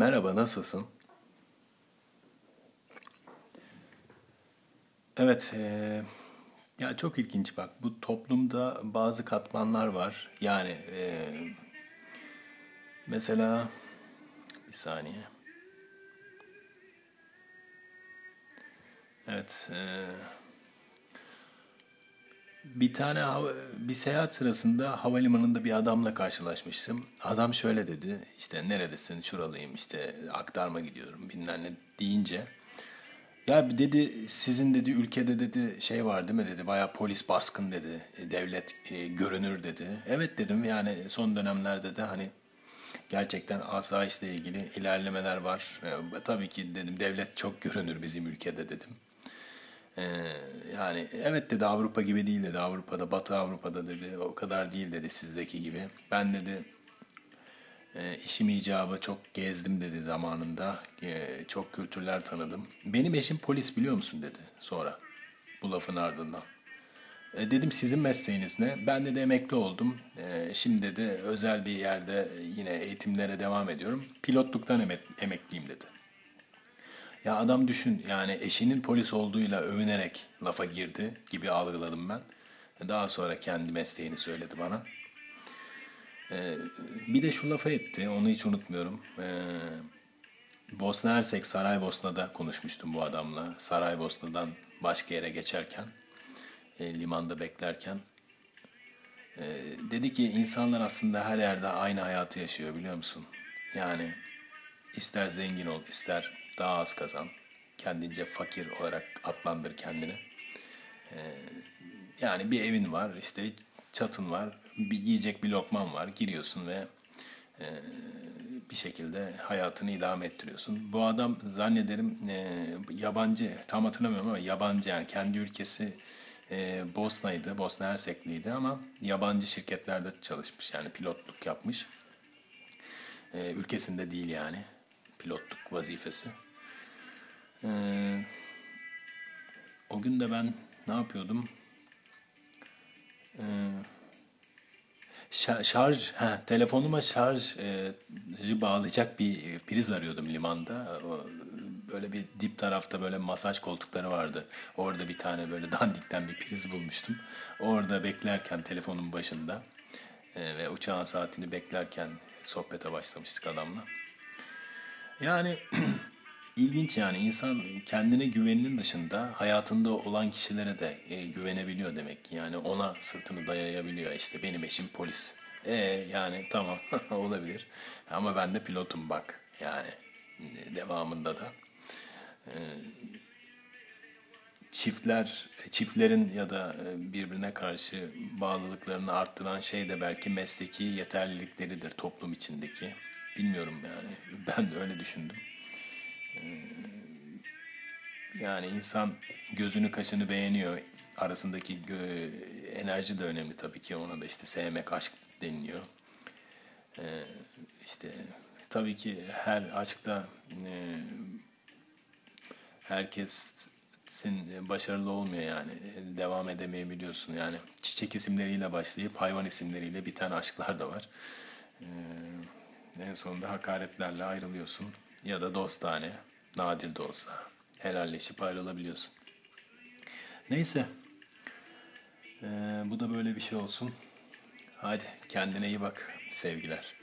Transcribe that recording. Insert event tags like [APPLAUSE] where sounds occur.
Merhaba, nasılsın? Evet, eee, ya çok ilginç bak. Bu toplumda bazı katmanlar var. Yani eee, mesela bir saniye. Evet, eee, bir tane bir seyahat sırasında havalimanında bir adamla karşılaşmıştım. Adam şöyle dedi, işte neredesin, şuralıyım, işte aktarma gidiyorum, bilmem ne deyince. Ya dedi sizin dedi ülkede dedi şey var değil mi dedi baya polis baskın dedi e, devlet e, görünür dedi. Evet dedim yani son dönemlerde de hani gerçekten asayişle ilgili ilerlemeler var. E, tabii ki dedim devlet çok görünür bizim ülkede dedim. E, yani evet dedi Avrupa gibi değil dedi Avrupa'da Batı Avrupa'da dedi o kadar değil dedi sizdeki gibi. Ben dedi e, işim icabı çok gezdim dedi zamanında. E, çok kültürler tanıdım. Benim eşim polis biliyor musun dedi sonra bu lafın ardından. E, dedim sizin mesleğiniz ne? Ben de emekli oldum. E, şimdi de özel bir yerde yine eğitimlere devam ediyorum. Pilotluktan emek, emekliyim dedi. Ya adam düşün yani eşinin polis olduğuyla övünerek lafa girdi gibi algıladım ben. Daha sonra kendi mesleğini söyledi bana. Ee, bir de şu lafı etti, onu hiç unutmuyorum. Ee, Bosna Hersek, Saraybosna'da konuşmuştum bu adamla. Saraybosna'dan başka yere geçerken, e, limanda beklerken. Ee, dedi ki insanlar aslında her yerde aynı hayatı yaşıyor biliyor musun? Yani ister zengin ol, ister daha az kazan. Kendince fakir olarak adlandır kendini. Yani bir evin var, işte çatın var, bir yiyecek bir lokman var. Giriyorsun ve e, bir şekilde hayatını idame ettiriyorsun. Bu adam zannederim e, yabancı, tam hatırlamıyorum ama yabancı yani kendi ülkesi e, Bosna'ydı, Bosna Hersekli'ydi ama yabancı şirketlerde çalışmış yani pilotluk yapmış. E, ülkesinde değil yani pilotluk vazifesi. E, o gün de ben ne yapıyordum? E, Şa- Şarj, ha, telefonuma şarjı bağlayacak bir priz arıyordum limanda. Böyle bir dip tarafta böyle masaj koltukları vardı. Orada bir tane böyle [LAUGHS] dandikten bir priz bulmuştum. Orada beklerken telefonun başında e, ve uçağın saatini beklerken sohbete başlamıştık adamla. Yani [CLEARS THROAT] ilginç yani insan kendine güveninin dışında hayatında olan kişilere de e, güvenebiliyor demek. Yani ona sırtını dayayabiliyor. İşte benim eşim polis. E yani tamam [LAUGHS] olabilir. Ama ben de pilotum bak. Yani e, devamında da e, çiftler çiftlerin ya da e, birbirine karşı bağlılıklarını arttıran şey de belki mesleki yeterlilikleridir toplum içindeki. Bilmiyorum yani. [LAUGHS] Ben de öyle düşündüm. Yani insan gözünü kaşını beğeniyor. Arasındaki enerji de önemli tabii ki. Ona da işte sevmek, aşk deniliyor. Ee, işte tabii ki her aşkta e, herkesin başarılı olmuyor yani. Devam edemeyebiliyorsun. Yani çiçek isimleriyle başlayıp hayvan isimleriyle biten aşklar da var. Ee, en sonunda hakaretlerle ayrılıyorsun. Ya da dostane, nadir de olsa helalleşip ayrılabiliyorsun. Neyse. Ee, bu da böyle bir şey olsun. Hadi kendine iyi bak. Sevgiler.